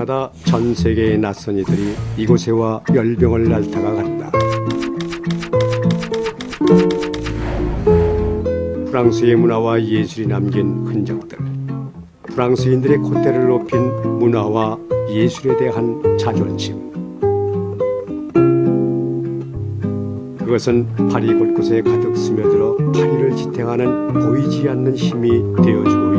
해마다 전 세계의 낯선 이들이 이곳에 와 열병을 앓다가 간다. 프랑스의 문화와 예술이 남긴 흔적들. 프랑스인들의 콧대를 높인 문화와 예술에 대한 자존심. 그것은 파리 곳곳에 가득 스며들어 파리를 지탱하는 보이지 않는 힘이 되어주고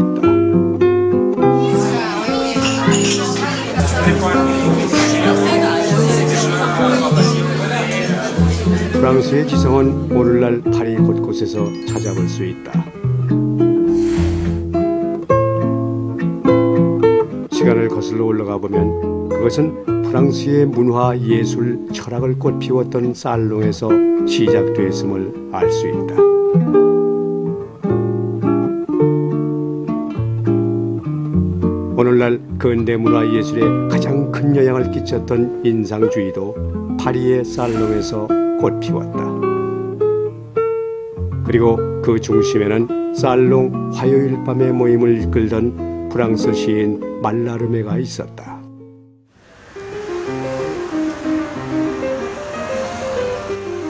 프랑스의 지성은 오늘날 파리 곳곳에서 찾아볼 수 있다. 시간을 거슬러 올라가 보면 그것은 프랑스의 문화, 예술, 철학을 꽃피웠던 살롱에서 시작되었음을 알 수 있다. 오늘날 근대 문화 예술에 가장 큰 영향을 끼쳤던 인상주의도 파리의 살롱에서 꽃 피웠다. 그리고 그 중심에는 살롱 화요일 밤의 모임을 이끌던 프랑스 시인 말라르메가 있었다.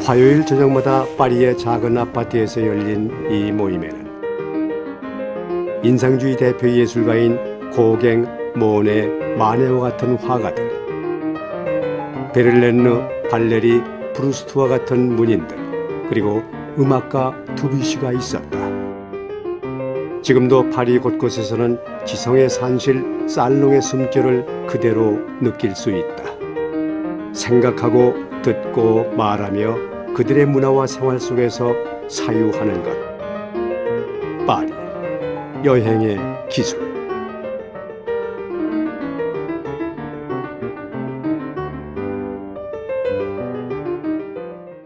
화요일 저녁마다 파리의 작은 아파트에서 열린 이 모임에는 인상주의 대표 예술가인 고갱, 모네, 마네와 같은 화가들, 베를렌느, 발레리, 브루스트와 같은 문인들, 그리고 음악가 두비시가 있었다. 지금도 파리 곳곳에서는 지성의 산실 살롱의 숨결을 그대로 느낄 수 있다. 생각하고 듣고 말하며 그들의 문화와 생활 속에서 사유하는 것. 파리 여행의 기술.